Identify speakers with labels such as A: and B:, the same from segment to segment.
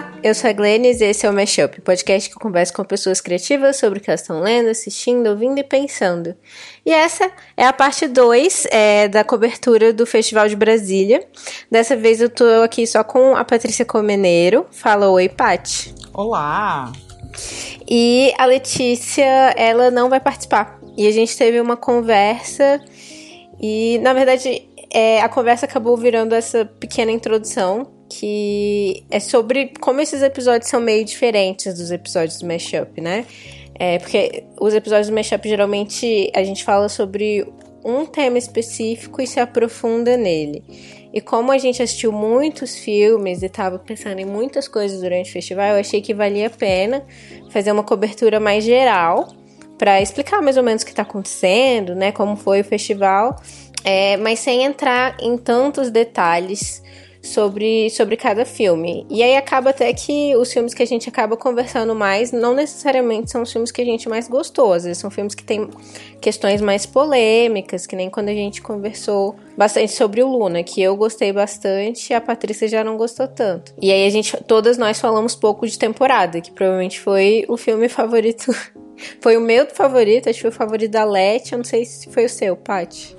A: Olá, eu sou a Glennis e esse é o Mashup, podcast que eu converso com pessoas criativas sobre o que elas estão lendo, assistindo, ouvindo e pensando. E essa é a parte 2 é, da cobertura do Festival de Brasília. Dessa vez eu tô aqui só com a Patrícia Comeneiro. Fala oi, Pati.
B: Olá!
A: E a Letícia, ela não vai participar. E a gente teve uma conversa e, na verdade, é, a conversa acabou virando essa pequena introdução que é sobre como esses episódios são meio diferentes dos episódios do Mashup, né? É, porque os episódios do Mashup geralmente a gente fala sobre um tema específico e se aprofunda nele. E como a gente assistiu muitos filmes e estava pensando em muitas coisas durante o festival, eu achei que valia a pena fazer uma cobertura mais geral para explicar mais ou menos o que está acontecendo, né? Como foi o festival, é, mas sem entrar em tantos detalhes sobre, sobre cada filme. E aí acaba até que os filmes que a gente acaba conversando mais não necessariamente são os filmes que a gente mais gostou. Às vezes são filmes que têm questões mais polêmicas, que nem quando a gente conversou bastante sobre o Luna, que eu gostei bastante e a Patrícia já não gostou tanto. E aí a gente, todas nós falamos pouco de temporada, que provavelmente foi o filme favorito. foi o meu favorito, acho que foi o favorito da Leti, eu não sei se foi o seu, Paty.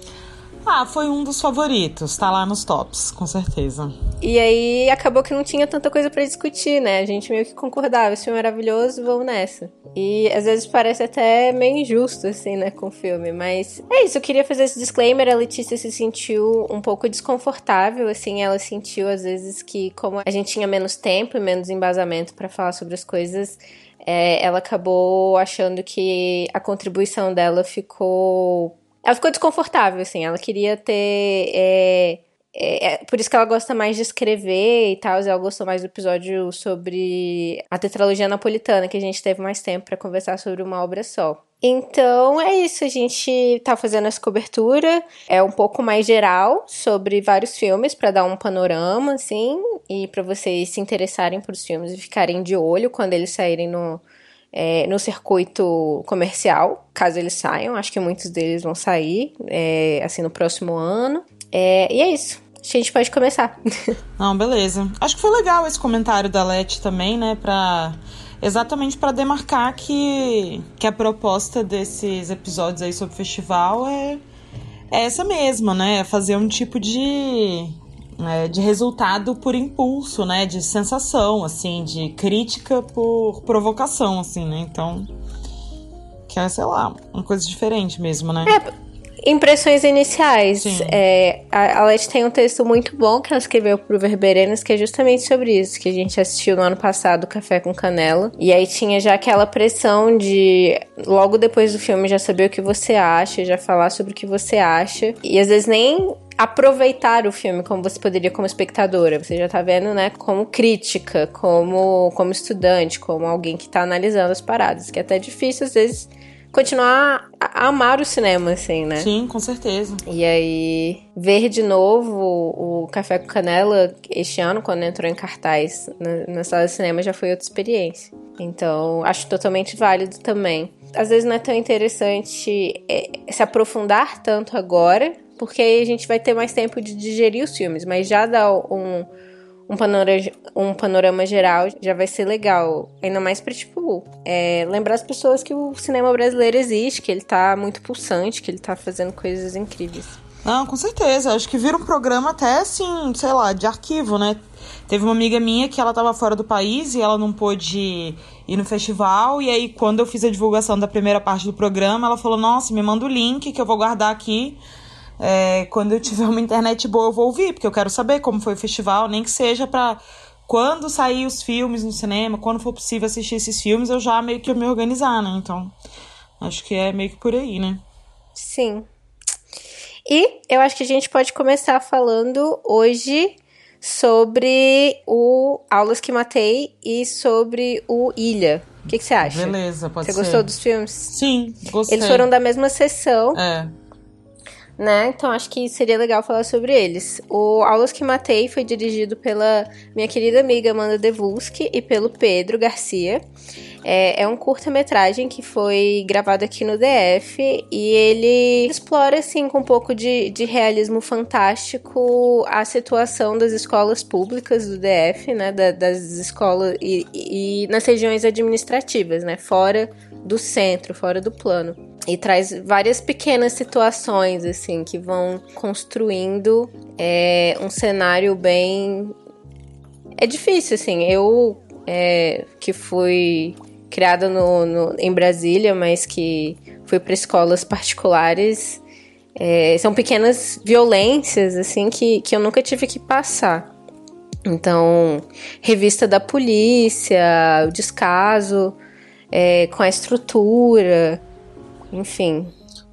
B: Ah, foi um dos favoritos, tá lá nos tops, com certeza.
A: E aí acabou que não tinha tanta coisa para discutir, né? A gente meio que concordava, esse filme é maravilhoso, vamos nessa. E às vezes parece até meio injusto, assim, né, com o filme. Mas é isso, eu queria fazer esse disclaimer. A Letícia se sentiu um pouco desconfortável, assim, ela sentiu às vezes que, como a gente tinha menos tempo e menos embasamento para falar sobre as coisas. É, ela acabou achando que a contribuição dela ficou ela ficou desconfortável, assim. Ela queria ter. É, é, é, por isso que ela gosta mais de escrever e tal. Ela gostou mais do episódio sobre a tetralogia napolitana, que a gente teve mais tempo para conversar sobre uma obra só. Então é isso, a gente tá fazendo essa cobertura, é um pouco mais geral sobre vários filmes para dar um panorama assim e para vocês se interessarem por os filmes e ficarem de olho quando eles saírem no, é, no circuito comercial, caso eles saiam. Acho que muitos deles vão sair, é, assim, no próximo ano. É, e é isso. A gente pode começar.
B: Não, beleza. Acho que foi legal esse comentário da Leti também, né? Pra exatamente para demarcar que, que a proposta desses episódios aí sobre o festival é, é essa mesma, né? É fazer um tipo de é, de resultado por impulso, né? De sensação, assim, de crítica por provocação, assim, né? Então, que é, sei lá, uma coisa diferente mesmo, né?
A: É, Impressões iniciais. É, a Leti tem um texto muito bom que ela escreveu pro Verberenas, que é justamente sobre isso, que a gente assistiu no ano passado, Café com Canela. E aí tinha já aquela pressão de, logo depois do filme, já saber o que você acha, já falar sobre o que você acha. E às vezes nem aproveitar o filme como você poderia como espectadora. Você já tá vendo, né, como crítica, como, como estudante, como alguém que tá analisando as paradas, que é até difícil às vezes continuar a amar o cinema, assim, né?
B: Sim, com certeza.
A: E aí, ver de novo o Café com Canela este ano, quando entrou em cartaz na, na sala de cinema, já foi outra experiência. Então, acho totalmente válido também. Às vezes não é tão interessante é, se aprofundar tanto agora, porque aí a gente vai ter mais tempo de digerir os filmes, mas já dá um, um, panorama, um panorama geral já vai ser legal. Ainda mais pra, tipo, é, lembrar as pessoas que o cinema brasileiro existe, que ele tá muito pulsante, que ele tá fazendo coisas incríveis.
B: Não, com certeza. Acho que vira um programa até assim, sei lá, de arquivo, né? Teve uma amiga minha que ela tava fora do país e ela não pôde ir no festival. E aí, quando eu fiz a divulgação da primeira parte do programa, ela falou: Nossa, me manda o link que eu vou guardar aqui é, quando eu tiver uma internet boa, eu vou ouvir, porque eu quero saber como foi o festival, nem que seja pra quando sair os filmes no cinema, quando for possível assistir esses filmes, eu já meio que me organizar, né? Então, acho que é meio que por aí, né?
A: Sim. E eu acho que a gente pode começar falando hoje sobre o Aulas que Matei e sobre o Ilha. O que, que você acha?
B: Beleza, pode
A: você
B: ser.
A: Você gostou dos filmes?
B: Sim, gostei.
A: Eles foram da mesma sessão.
B: É.
A: né? Então acho que seria legal falar sobre eles. O Aulas que Matei foi dirigido pela minha querida amiga Amanda Devulski e pelo Pedro Garcia. É, é um curta-metragem que foi gravado aqui no DF e ele explora, assim, com um pouco de, de realismo fantástico a situação das escolas públicas do DF, né? Da, das escolas e, e nas regiões administrativas, né? Fora do centro, fora do plano. E traz várias pequenas situações, assim, que vão construindo é, um cenário bem. É difícil, assim. Eu, é, que fui criada no, no, em Brasília, mas que fui para escolas particulares. É, são pequenas violências, assim, que, que eu nunca tive que passar. Então, revista da polícia, o descaso é, com a estrutura, enfim.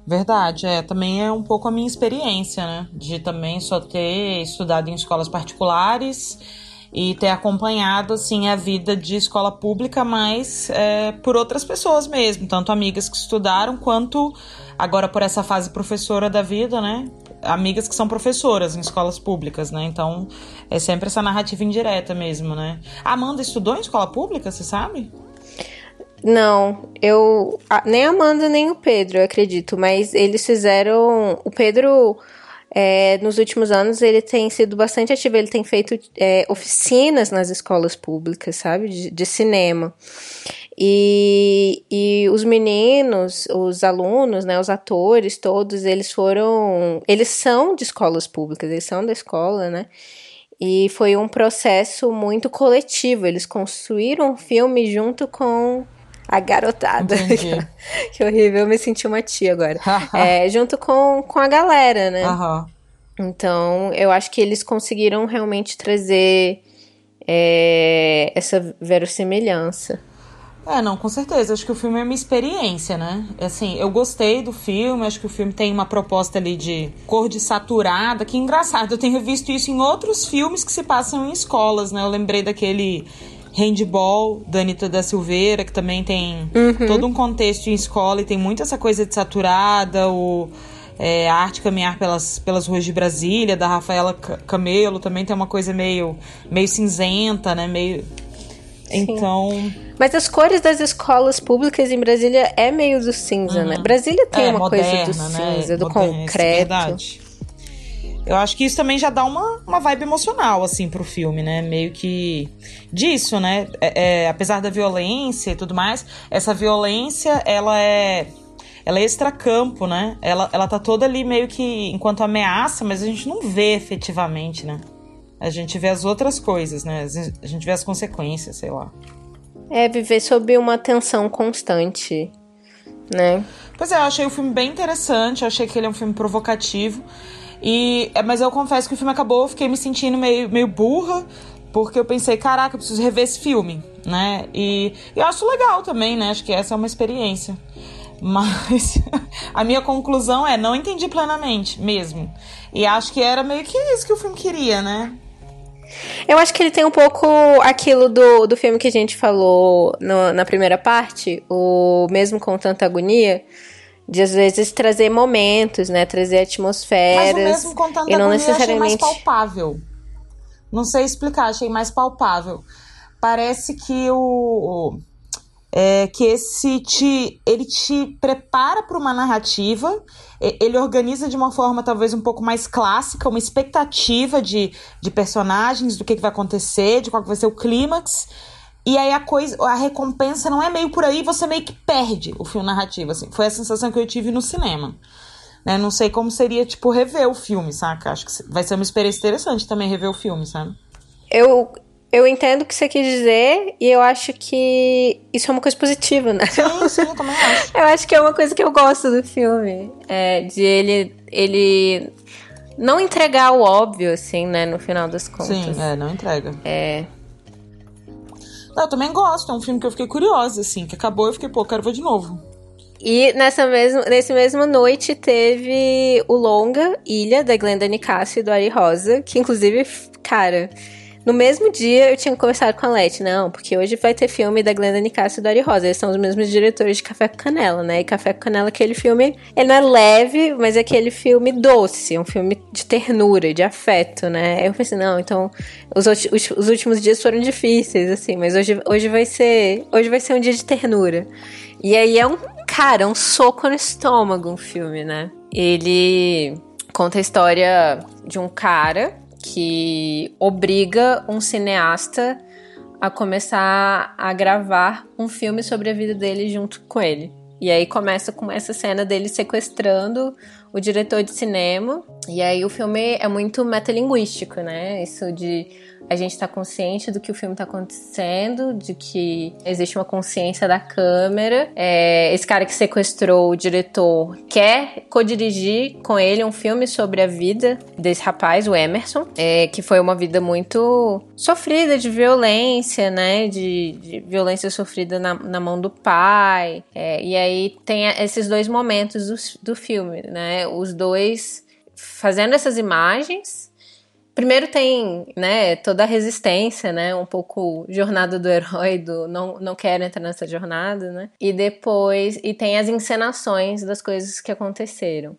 B: Verdade, é. Também é um pouco a minha experiência, né? De também só ter estudado em escolas particulares e ter acompanhado assim a vida de escola pública, mas é, por outras pessoas mesmo, tanto amigas que estudaram quanto agora por essa fase professora da vida, né? Amigas que são professoras em escolas públicas, né? Então é sempre essa narrativa indireta mesmo, né? Amanda estudou em escola pública, você sabe?
A: Não, eu. Nem a Amanda nem o Pedro, eu acredito, mas eles fizeram. O Pedro é, nos últimos anos ele tem sido bastante ativo, ele tem feito é, oficinas nas escolas públicas, sabe, de, de cinema. E, e os meninos, os alunos, né, os atores, todos, eles foram. Eles são de escolas públicas, eles são da escola, né? E foi um processo muito coletivo. Eles construíram um filme junto com a garotada. que horrível, eu me senti uma tia agora. é, junto com, com a galera, né? Uhum. Então, eu acho que eles conseguiram realmente trazer é, essa verossimilhança.
B: É, não, com certeza. Acho que o filme é uma experiência, né? Assim, eu gostei do filme, acho que o filme tem uma proposta ali de cor de saturada, que engraçado. Eu tenho visto isso em outros filmes que se passam em escolas, né? Eu lembrei daquele handball da Anitta da Silveira, que também tem uhum. todo um contexto em escola e tem muito essa coisa de saturada, o é, a arte caminhar pelas, pelas ruas de Brasília, da Rafaela Camelo, também tem uma coisa meio, meio cinzenta, né? Meio. Sim. Então.
A: Mas as cores das escolas públicas em Brasília é meio do cinza, né? uhum. né? Brasília tem é, uma moderna, coisa do né? cinza, do moderna, concreto. É verdade.
B: Eu acho que isso também já dá uma, uma vibe emocional, assim, pro filme, né? Meio que disso, né? É, é, apesar da violência e tudo mais, essa violência, ela é ela é extracampo, né? Ela, ela tá toda ali meio que enquanto ameaça, mas a gente não vê efetivamente, né? A gente vê as outras coisas, né? A gente vê as consequências, sei lá.
A: É, viver sob uma tensão constante, né?
B: Pois é, eu achei o filme bem interessante, eu achei que ele é um filme provocativo. E, é, mas eu confesso que o filme acabou, eu fiquei me sentindo meio, meio burra, porque eu pensei, caraca, eu preciso rever esse filme, né? E eu acho legal também, né? Acho que essa é uma experiência. Mas a minha conclusão é, não entendi plenamente mesmo. E acho que era meio que isso que o filme queria, né?
A: Eu acho que ele tem um pouco aquilo do, do filme que a gente falou no, na primeira parte, o Mesmo com Tanta Agonia, de às vezes trazer momentos, né? Trazer atmosferas. Mas o mesmo
B: contando e não necessariamente achei mais palpável. Não sei explicar, achei mais palpável. Parece que o é, que esse te ele te prepara para uma narrativa, ele organiza de uma forma talvez um pouco mais clássica, uma expectativa de, de personagens, do que, que vai acontecer, de qual vai ser o clímax. E aí a coisa, a recompensa não é meio por aí, você meio que perde o filme narrativo, assim. Foi a sensação que eu tive no cinema. Né? Não sei como seria, tipo, rever o filme, saca? Acho que vai ser uma experiência interessante também rever o filme, sabe?
A: Eu, eu entendo o que você quis dizer e eu acho que isso é uma coisa positiva, né?
B: Sim, sim, eu também acho.
A: eu acho que é uma coisa que eu gosto do filme. É, de ele, ele não entregar o óbvio, assim, né, no final das contas.
B: Sim, é, não entrega.
A: É.
B: Eu também gosto, é um filme que eu fiquei curiosa, assim, que acabou eu fiquei, pô, quero ver de novo.
A: E nessa mesma, nesse mesma noite teve o longa Ilha, da Glenda Nicásio e do Ari Rosa, que inclusive, cara, No mesmo dia eu tinha conversado com a Leti, não, porque hoje vai ter filme da Glenda Nicásio e do Ari Rosa. Eles são os mesmos diretores de Café com Canela, né? E Café com Canela, aquele filme, ele não é leve, mas é aquele filme doce, um filme de ternura, de afeto, né? Eu pensei, não, então os, os, os últimos dias foram difíceis, assim, mas hoje, hoje vai ser. Hoje vai ser um dia de ternura. E aí é um, cara, um soco no estômago um filme, né? Ele conta a história de um cara que obriga um cineasta a começar a gravar um filme sobre a vida dele junto com ele. E aí começa com essa cena dele sequestrando o diretor de cinema. E aí o filme é muito metalinguístico, né? Isso de a gente está consciente do que o filme está acontecendo, de que existe uma consciência da câmera. É, esse cara que sequestrou o diretor quer co-dirigir com ele um filme sobre a vida desse rapaz, o Emerson, é, que foi uma vida muito sofrida de violência, né? De, de violência sofrida na, na, mão do pai. É, e aí tem esses dois momentos do, do filme, né? Os dois fazendo essas imagens Primeiro tem, né, toda a resistência, né, um pouco jornada do herói, do não, não quero entrar nessa jornada, né, e depois, e tem as encenações das coisas que aconteceram.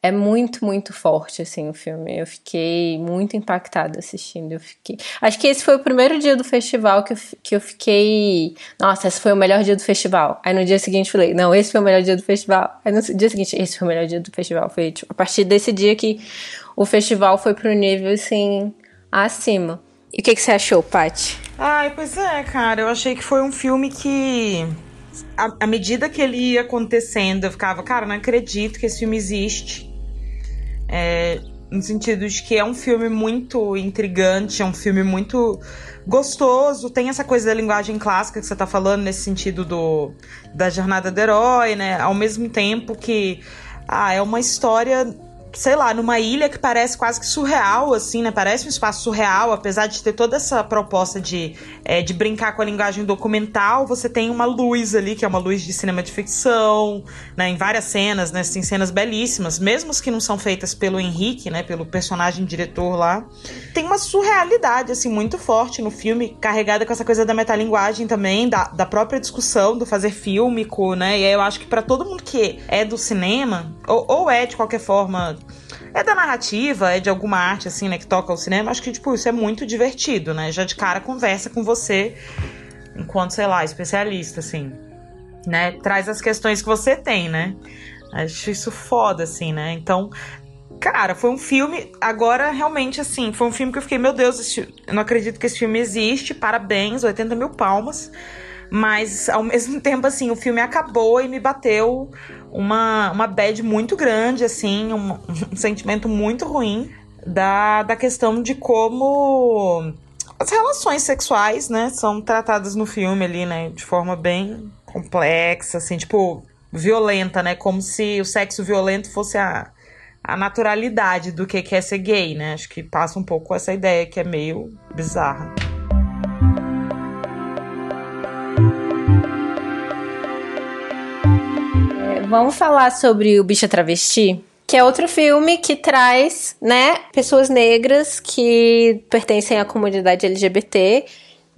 A: É muito, muito forte, assim, o filme. Eu fiquei muito impactada assistindo. Eu fiquei... Acho que esse foi o primeiro dia do festival que eu, que eu fiquei. Nossa, esse foi o melhor dia do festival. Aí no dia seguinte falei, não, esse foi o melhor dia do festival. Aí no dia seguinte, esse foi o melhor dia do festival. Foi tipo, a partir desse dia que o festival foi pro nível, assim, acima. E o que, que você achou, Paty?
B: Ai, pois é, cara. Eu achei que foi um filme que. À, medida que ele ia acontecendo, eu ficava, cara, não acredito que esse filme existe. É, no sentido de que é um filme muito intrigante, é um filme muito gostoso, tem essa coisa da linguagem clássica que você tá falando, nesse sentido do, da jornada do herói, né? Ao mesmo tempo que ah, é uma história sei lá, numa ilha que parece quase que surreal, assim, né? Parece um espaço surreal, apesar de ter toda essa proposta de, é, de brincar com a linguagem documental, você tem uma luz ali, que é uma luz de cinema de ficção, né? Em várias cenas, né? Tem cenas belíssimas, mesmo as que não são feitas pelo Henrique, né? Pelo personagem diretor lá. Tem uma surrealidade, assim, muito forte no filme, carregada com essa coisa da metalinguagem também, da, da própria discussão do fazer fílmico, né? E aí eu acho que para todo mundo que é do cinema, ou, ou é de qualquer forma é da narrativa, é de alguma arte, assim, né, que toca o cinema, acho que, tipo, isso é muito divertido, né? Já de cara conversa com você enquanto, sei lá, especialista, assim, né? Traz as questões que você tem, né? Acho isso foda, assim, né? Então, cara, foi um filme. Agora, realmente, assim, foi um filme que eu fiquei, meu Deus, eu não acredito que esse filme existe. Parabéns, 80 mil palmas. Mas, ao mesmo tempo, assim, o filme acabou e me bateu uma, uma bad muito grande, assim, um, um sentimento muito ruim da, da questão de como as relações sexuais, né, são tratadas no filme ali, né, de forma bem complexa, assim, tipo, violenta, né, como se o sexo violento fosse a, a naturalidade do que é ser gay, né, acho que passa um pouco essa ideia que é meio bizarra.
A: Vamos falar sobre o Bicha Travesti? Que é outro filme que traz, né, pessoas negras que pertencem à comunidade LGBT,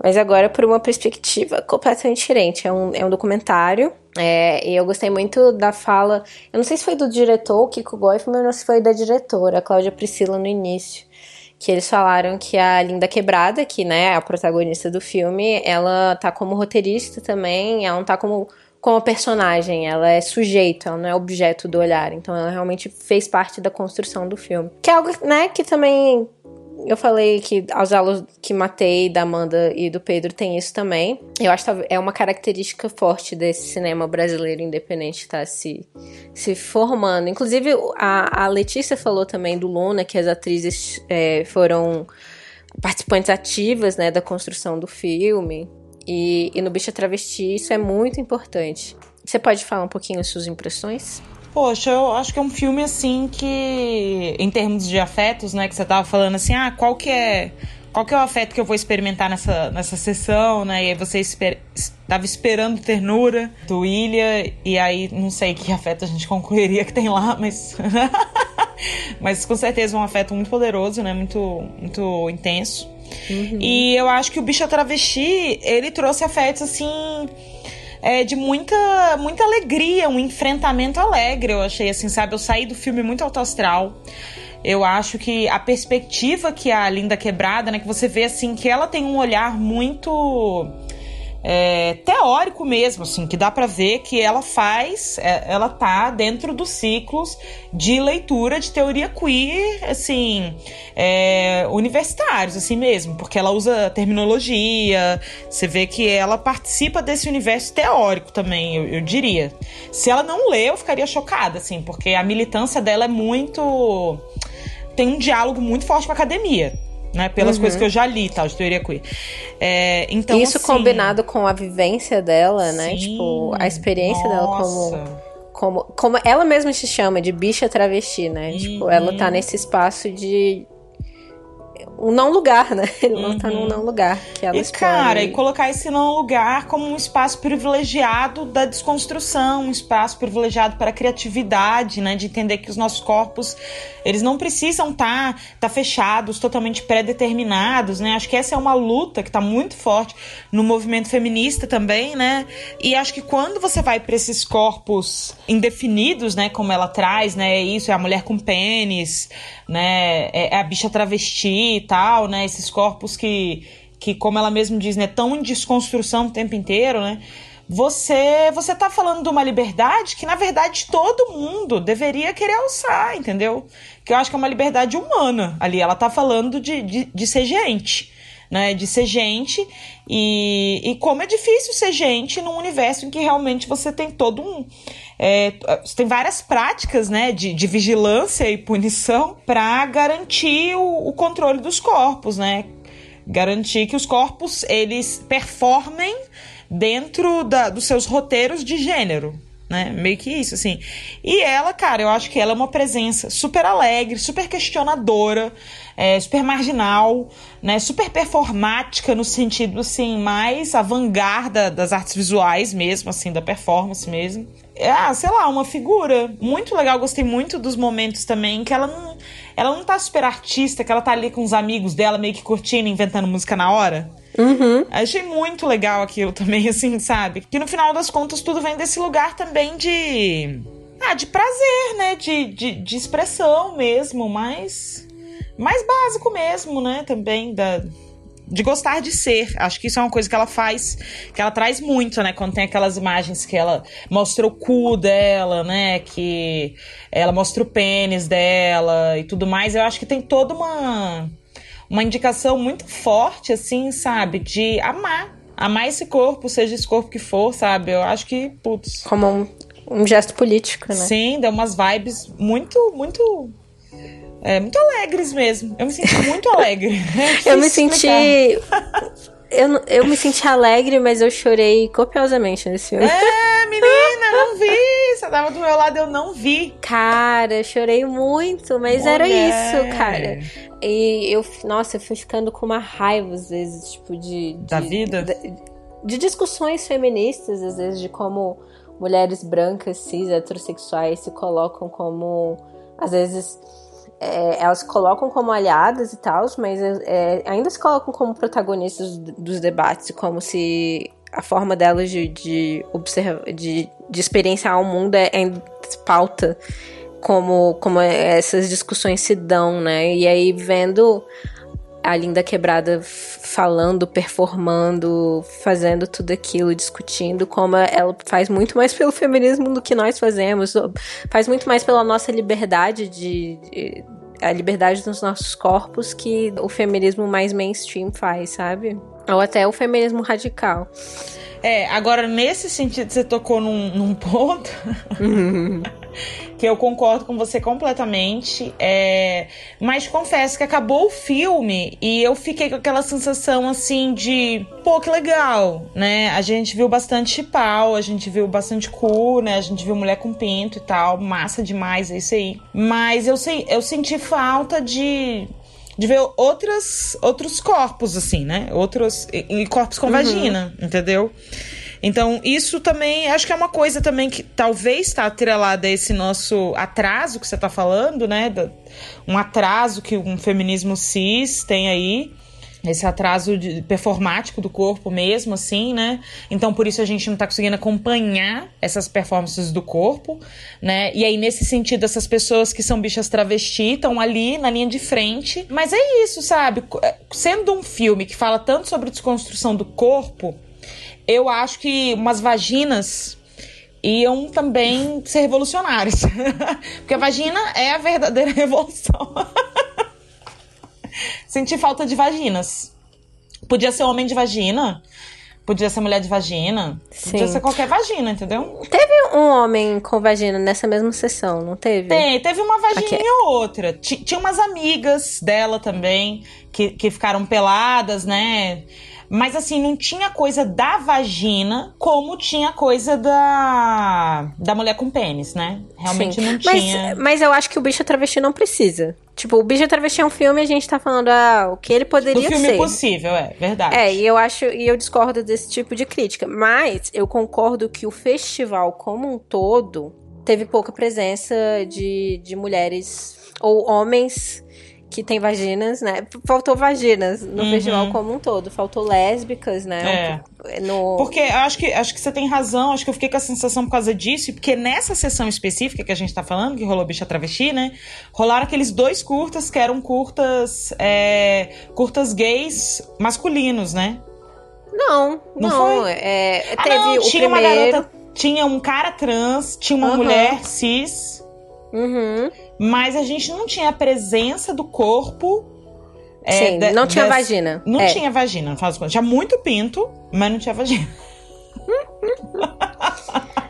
A: mas agora por uma perspectiva completamente diferente. É um, é um documentário, é, e eu gostei muito da fala, eu não sei se foi do diretor, Kiko Goifman, ou se foi da diretora, Cláudia Priscila, no início que eles falaram que a Linda Quebrada, que né, é a protagonista do filme, ela tá como roteirista também, ela não tá como como personagem, ela é sujeito, ela não é objeto do olhar. Então ela realmente fez parte da construção do filme. Que é algo, né, que também eu falei que aos alunos que matei da Amanda e do Pedro tem isso também. Eu acho que é uma característica forte desse cinema brasileiro independente estar tá se, se formando. Inclusive, a, a Letícia falou também do Luna, que as atrizes é, foram participantes ativas né, da construção do filme. E, e no Bicha Travesti isso é muito importante. Você pode falar um pouquinho as suas impressões?
B: Poxa, eu acho que é um filme assim que, em termos de afetos, né, que você tava falando assim, ah, qual que é, qual que é o afeto que eu vou experimentar nessa, nessa sessão, né? E aí você esper, estava esperando ternura do Ilha e aí não sei que afeto a gente concluiria que tem lá, mas mas com certeza é um afeto muito poderoso, né? Muito muito intenso. Uhum. E eu acho que o bicho travesti, ele trouxe afetos assim. É, de muita, muita alegria, um enfrentamento alegre, eu achei assim, sabe? Eu saí do filme muito alto astral. Eu acho que a perspectiva que a Linda Quebrada, né, que você vê assim que ela tem um olhar muito é, teórico mesmo, assim, que dá para ver que ela faz, é, ela tá dentro dos ciclos de leitura de teoria queer, assim, é, universitários, assim mesmo, porque ela usa terminologia, você vê que ela participa desse universo teórico também, eu, eu diria. Se ela não lê, eu ficaria chocada, assim, porque a militância dela é muito. tem um diálogo muito forte com a academia né? Pelas uhum. coisas que eu já li, tal, de teoria queer. É, então,
A: Isso assim, combinado com a vivência dela, né? Sim, tipo, a experiência nossa. dela como. Como, como ela mesma se chama, de bicha travesti, né? Uhum. Tipo, ela tá nesse espaço de, um não lugar, né? Ele uhum. não tá num não lugar que ela
B: E cara, e colocar esse não lugar como um espaço privilegiado da desconstrução, um espaço privilegiado para a criatividade, né? De entender que os nossos corpos, eles não precisam estar tá, tá fechados, totalmente pré-determinados, né? Acho que essa é uma luta que tá muito forte no movimento feminista também, né? E acho que quando você vai para esses corpos indefinidos, né? Como ela traz, né? Isso é a mulher com pênis, né? É, é a bicha travesti e tal, né? Esses corpos que, que como ela mesma diz, né? Tão em desconstrução o tempo inteiro, né? Você, você tá falando de uma liberdade que, na verdade, todo mundo deveria querer alçar, entendeu? Que eu acho que é uma liberdade humana ali. Ela tá falando de, de, de ser gente né? De ser gente. E, e como é difícil ser gente num universo em que realmente você tem todo um. É, tem várias práticas né, de, de vigilância e punição para garantir o, o controle dos corpos, né? Garantir que os corpos eles performem dentro da, dos seus roteiros de gênero, né? Meio que isso, assim. E ela, cara, eu acho que ela é uma presença super alegre, super questionadora, é, super marginal, né? Super performática no sentido, assim, mais avant-garde das artes visuais mesmo, assim, da performance mesmo. É, ah, sei lá, uma figura muito legal. Gostei muito dos momentos também que ela não, ela não tá super artista, que ela tá ali com os amigos dela meio que curtindo, inventando música na hora.
A: Uhum.
B: Achei muito legal aquilo também, assim, sabe? Que no final das contas tudo vem desse lugar também de. Ah, de prazer, né? De, de, de expressão mesmo, mas. Mais básico mesmo, né? Também da. De gostar de ser. Acho que isso é uma coisa que ela faz, que ela traz muito, né? Quando tem aquelas imagens que ela mostra o cu dela, né? Que ela mostra o pênis dela e tudo mais. Eu acho que tem toda uma uma indicação muito forte, assim, sabe? De amar. Amar esse corpo, seja esse corpo que for, sabe? Eu acho que, putz.
A: Como um, um gesto político, né?
B: Sim, deu umas vibes muito, muito é, muito alegres mesmo. Eu me senti muito alegre.
A: É eu me senti. eu, eu me senti alegre, mas eu chorei copiosamente nesse filme.
B: É, menina, não vi. Você tava do meu lado, eu não vi.
A: Cara, eu chorei muito, mas Mulher. era isso, cara. E eu, nossa, eu fui ficando com uma raiva, às vezes, tipo, de. de
B: da vida?
A: De, de discussões feministas, às vezes, de como mulheres brancas, cis, heterossexuais se colocam como. Às vezes. É, elas se colocam como aliadas e tal, mas é, ainda se colocam como protagonistas dos debates, como se a forma delas de, de observar, de, de experienciar o mundo é, é pauta como, como essas discussões se dão, né? E aí vendo a Linda Quebrada falando, performando, fazendo tudo aquilo, discutindo como ela faz muito mais pelo feminismo do que nós fazemos, faz muito mais pela nossa liberdade de, de a liberdade dos nossos corpos que o feminismo mais mainstream faz, sabe? Ou até o feminismo radical.
B: É, agora nesse sentido você tocou num, num ponto que eu concordo com você completamente. É... Mas confesso que acabou o filme e eu fiquei com aquela sensação assim de, pô, que legal, né? A gente viu bastante pau, a gente viu bastante cu, né? A gente viu mulher com pinto e tal, massa demais, é isso aí. Mas eu, sei, eu senti falta de de ver outras, outros corpos, assim, né? Outros. E, corpos com uhum. vagina, entendeu? Então, isso também, acho que é uma coisa também que talvez está atrelada a esse nosso atraso que você está falando, né? Um atraso que um feminismo cis tem aí. Esse atraso de, performático do corpo mesmo, assim, né? Então, por isso a gente não tá conseguindo acompanhar essas performances do corpo, né? E aí, nesse sentido, essas pessoas que são bichas travesti estão ali na linha de frente. Mas é isso, sabe? É, sendo um filme que fala tanto sobre desconstrução do corpo, eu acho que umas vaginas iam também ser revolucionárias. Porque a vagina é a verdadeira revolução. Senti falta de vaginas. Podia ser homem de vagina. Podia ser mulher de vagina. Sim. Podia ser qualquer vagina, entendeu?
A: Teve um homem com vagina nessa mesma sessão, não teve?
B: Tem, teve uma vagina Aqui. ou outra. Tinha umas amigas dela também que, que ficaram peladas, né? Mas assim, não tinha coisa da vagina como tinha coisa da, da mulher com pênis, né? Realmente Sim. não tinha.
A: Mas, mas eu acho que o bicho travesti não precisa. Tipo, o bicho travesti é um filme e a gente tá falando ah, o que ele poderia ser. O filme ser.
B: possível, é, verdade.
A: É, e eu acho, e eu discordo desse tipo de crítica. Mas eu concordo que o festival como um todo teve pouca presença de, de mulheres ou homens que tem vaginas, né? Faltou vaginas no uhum. festival como um todo. Faltou lésbicas, né?
B: É. No... Porque acho que, acho que você tem razão, acho que eu fiquei com a sensação por causa disso, porque nessa sessão específica que a gente tá falando, que rolou Bicha Travesti, né? Rolaram aqueles dois curtas que eram curtas. É, curtas gays masculinos, né?
A: Não, não. não foi? É,
B: ah,
A: teve
B: não,
A: o
B: tinha
A: primeiro...
B: uma garota. Tinha um cara trans, tinha uma uhum. mulher cis.
A: Uhum.
B: Mas a gente não tinha a presença do corpo.
A: É, Sim, não tinha vagina.
B: Não é. tinha vagina, faz conta. Tinha muito pinto, mas não tinha vagina.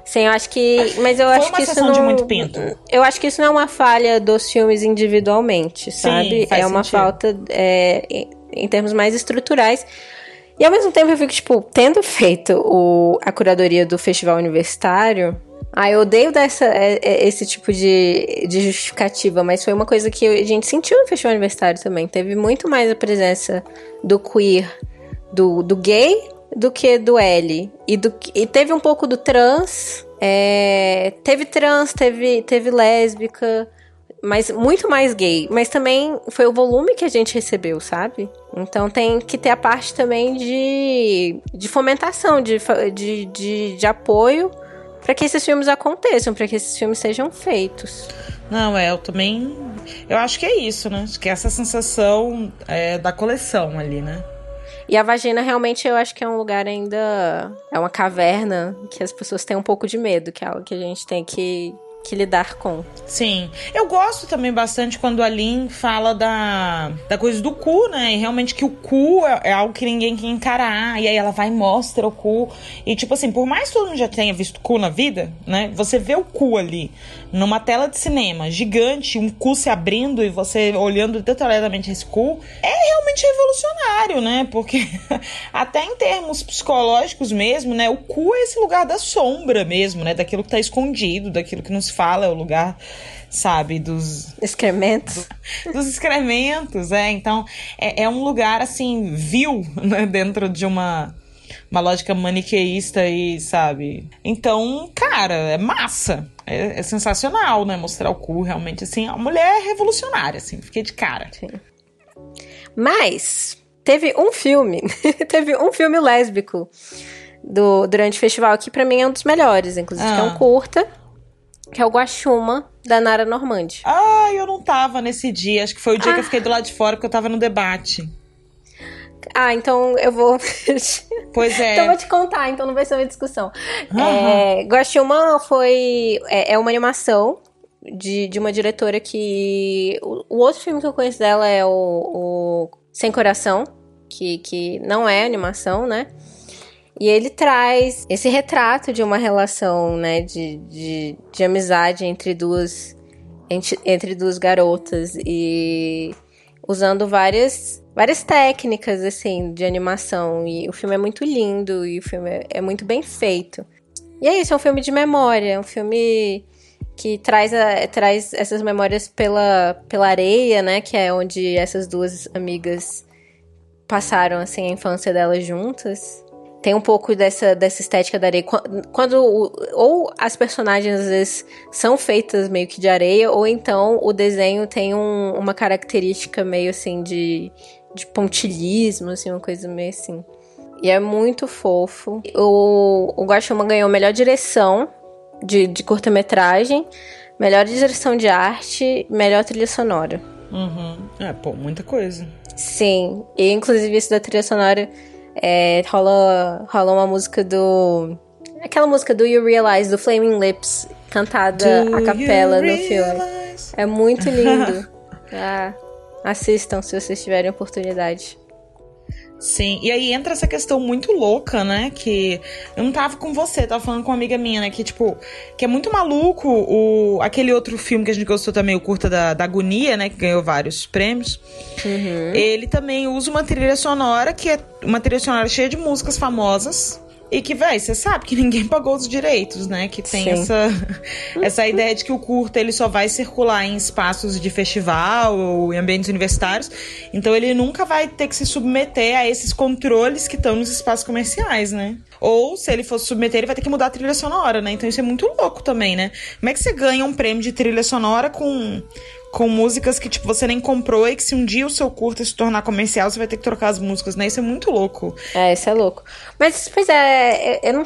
A: Sim, eu acho que. Mas eu
B: Foi
A: acho que isso.
B: Não, de muito pinto.
A: Eu acho que isso não é uma falha dos filmes individualmente, sabe?
B: Sim,
A: é uma
B: sentido.
A: falta é, em termos mais estruturais. E ao mesmo tempo eu fico, tipo, tendo feito o, a curadoria do festival universitário, ah, eu odeio dessa, é, é, esse tipo de, de justificativa, mas foi uma coisa que a gente sentiu no festival universitário também. Teve muito mais a presença do queer, do, do gay, do que do L. E, do, e teve um pouco do trans. É, teve trans, teve, teve lésbica, mas muito mais gay. Mas também foi o volume que a gente recebeu, sabe? Então tem que ter a parte também de, de fomentação, de, de, de, de apoio para que esses filmes aconteçam, para que esses filmes sejam feitos.
B: Não, é, eu também. Eu acho que é isso, né? Acho que é essa sensação é, da coleção ali, né?
A: E a vagina realmente eu acho que é um lugar ainda. É uma caverna que as pessoas têm um pouco de medo, que é algo que a gente tem que que lidar com.
B: Sim. Eu gosto também bastante quando a Lin fala da, da coisa do cu, né? E realmente que o cu é, é, algo que ninguém quer encarar. E aí ela vai e mostra o cu. E tipo assim, por mais que todo mundo já tenha visto cu na vida, né? Você vê o cu ali numa tela de cinema gigante, um cu se abrindo e você olhando detalhadamente esse cu, é realmente revolucionário, né? Porque até em termos psicológicos mesmo, né? O cu é esse lugar da sombra mesmo, né? Daquilo que tá escondido, daquilo que não se fala, é o lugar sabe, dos
A: excrementos.
B: Do, dos excrementos, é. Então, é, é um lugar assim vil, né, dentro de uma uma lógica maniqueísta e, sabe? Então, cara, é massa. É, é, sensacional, né? Mostrar o cu, realmente, assim. A mulher é revolucionária, assim. Fiquei de cara.
A: Sim. Mas, teve um filme. teve um filme lésbico do, durante o festival que para mim é um dos melhores, inclusive, ah. que é um ah. curta. Que é o Guaxuma, da Nara Normandi.
B: Ah, eu não tava nesse dia. Acho que foi o dia ah. que eu ah. fiquei do lado de fora, porque eu tava no debate.
A: Ah, então eu vou.
B: Pois é.
A: então eu vou te contar, então não vai ser uma discussão. Uhum. É, Guaxuma foi. É, é, uma animação de, de uma diretora que. O, o, outro filme que eu conheço dela é o, o Sem Coração, que, que não é animação, né? E ele traz esse retrato de uma relação, né, de, de, de amizade entre duas, entre, duas garotas e usando várias várias técnicas assim de animação e o filme é muito lindo e o filme é, é muito bem feito. E é isso, é um filme de memória, é um filme que traz, a, traz essas memórias pela, pela areia, né, que é onde essas duas amigas passaram assim a infância delas juntas tem um pouco dessa, dessa estética da areia. Quando ou as personagens às vezes são feitas meio que de areia, ou então o desenho tem um, uma característica meio assim de, de pontilhismo, assim, uma coisa meio assim. E é muito fofo. O, o Guaxuma ganhou melhor direção de, de curta-metragem, melhor direção de arte, melhor trilha sonora.
B: Uhum. É, pô, muita coisa.
A: Sim, e inclusive isso da trilha sonora é, rola, rola uma música do. Aquela música do You Realize, do Flaming Lips, cantada Do a capela no filme. É muito lindo. ah, assistam se vocês tiverem oportunidade.
B: Sim, e aí entra essa questão muito louca, né? Que eu não tava com você, tava falando com uma amiga minha, né? Que, tipo, que é muito maluco o, aquele outro filme que a gente gostou também, o Curta da, da Agonia, né? Que ganhou vários prêmios. Uhum. Ele também usa uma trilha sonora que é uma trilha sonora cheia de músicas famosas. E que, véi, você sabe que ninguém pagou os direitos, né? Que tem essa, essa ideia de que o curta ele só vai circular em espaços de festival ou em ambientes universitários. Então ele nunca vai ter que se submeter a esses controles que estão nos espaços comerciais, né? Ou, se ele fosse submeter, ele vai ter que mudar a trilha sonora, né? Então isso é muito louco também, né? Como é que você ganha um prêmio de trilha sonora com com músicas que, tipo, você nem comprou e que se um dia o seu curta se tornar comercial, você vai ter que trocar as músicas, né? Isso é muito louco.
A: É, isso é louco. Mas, pois é, eu não,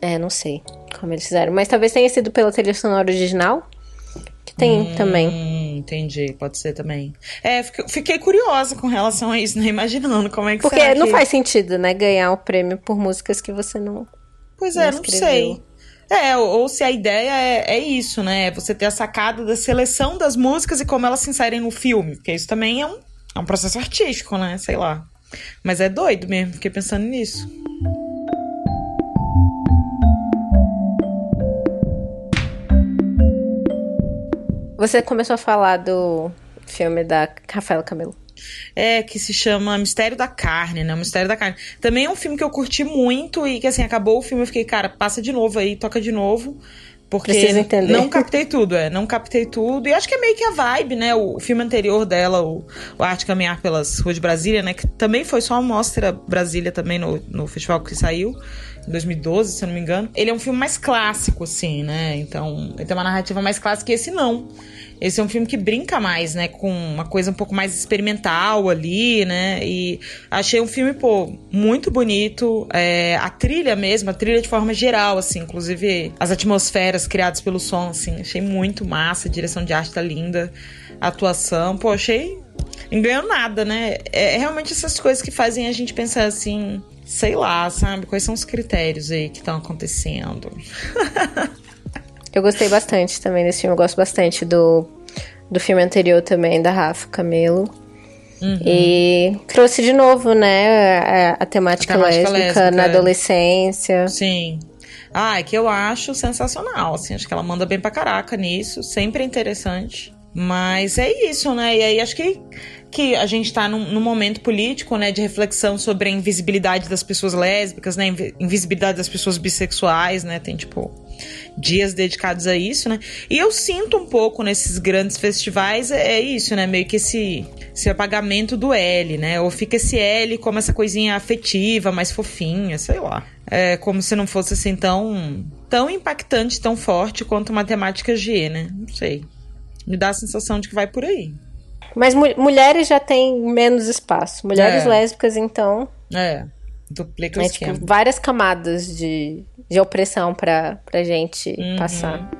A: é, não sei como eles fizeram, mas talvez tenha sido pela trilha sonora original, que tem hum, também.
B: Entendi, pode ser também. É, fiquei curiosa com relação a isso, né? Imaginando como é que
A: Porque não
B: que...
A: faz sentido, né, ganhar o prêmio por músicas que você não
B: Pois é, não sei. É, ou, se a ideia é, é isso, né? É você ter a sacada da seleção das músicas e como elas se inserem no filme. Porque isso também é um, é um processo artístico, né? Sei lá. Mas é doido mesmo, fiquei pensando nisso.
A: Você começou a falar do filme da Rafaela Camelo.
B: É, que se chama Mistério da Carne, né? O Mistério da Carne. Também é um filme que eu curti muito e que, assim, acabou o filme eu fiquei, cara, passa de novo aí, toca de novo. Porque não captei tudo, é. Não captei tudo. E acho que é meio que a vibe, né? O filme anterior dela, o, o Arte Caminhar pelas Ruas de Brasília, né? Que também foi só uma mostra Brasília também no, no festival que saiu. Em 2012, se eu não me engano. Ele é um filme mais clássico, assim, né? Então, ele tem uma narrativa mais clássica e esse não. Esse é um filme que brinca mais, né? Com uma coisa um pouco mais experimental ali, né? E achei um filme, pô, muito bonito. É, a trilha mesmo, a trilha de forma geral, assim, inclusive as atmosferas criadas pelo som, assim, achei muito massa. A direção de arte tá linda. A atuação, pô, achei. Não ganhou nada, né? É, é realmente essas coisas que fazem a gente pensar assim, sei lá, sabe? Quais são os critérios aí que estão acontecendo?
A: Eu gostei bastante também desse filme. Eu gosto bastante do, do filme anterior também, da Rafa Camelo. Uhum. E trouxe de novo, né, a, a, temática, a temática lésbica, lésbica, na é. adolescência.
B: Sim. Ah, é que eu acho sensacional, assim, acho que ela manda bem pra caraca nisso, sempre interessante. Mas é isso, né? E aí acho que, que a gente tá num, num, momento político, né, de reflexão sobre a invisibilidade das pessoas lésbicas, né, invisibilidade das pessoas bissexuais, né? Tem, tipo, dias dedicados a isso, né? E eu sinto um pouco nesses grandes festivais é, é isso, né? Meio que esse, esse apagamento do L, né? Ou fica esse L como essa coisinha afetiva, mais fofinha, sei lá. É como se não fosse assim tão, tão impactante, tão forte quanto matemática G, né? Não sei. Me dá a sensação de que vai por aí.
A: Mas mu mulheres já têm menos espaço. Mulheres é. lésbicas, então.
B: É. Duplica o é, tipo,
A: várias camadas de, de opressão pra, pra gente uhum. passar.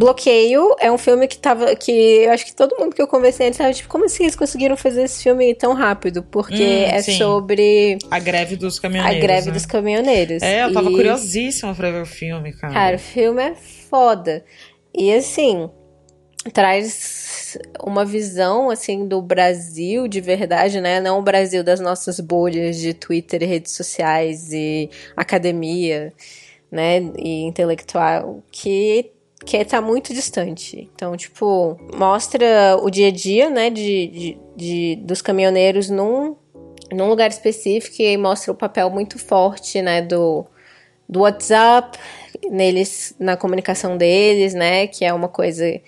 A: Bloqueio é um filme que tava. que eu acho que todo mundo que eu conversei antes tava tipo, como assim eles conseguiram fazer esse filme tão rápido? Porque hum, é sim. sobre.
B: A greve dos caminhoneiros.
A: A greve
B: né?
A: dos caminhoneiros.
B: É, eu tava e... curiosíssima pra ver o filme, cara.
A: Cara, o filme é foda. E assim, traz uma visão assim do Brasil de verdade, né? Não o Brasil das nossas bolhas de Twitter, redes sociais e academia, né? E intelectual que que está muito distante. Então, tipo, mostra o dia a dia, né, de, de, de, dos caminhoneiros num, num lugar específico e mostra o papel muito forte, né, do, do WhatsApp neles, na comunicação deles, né, que é uma coisa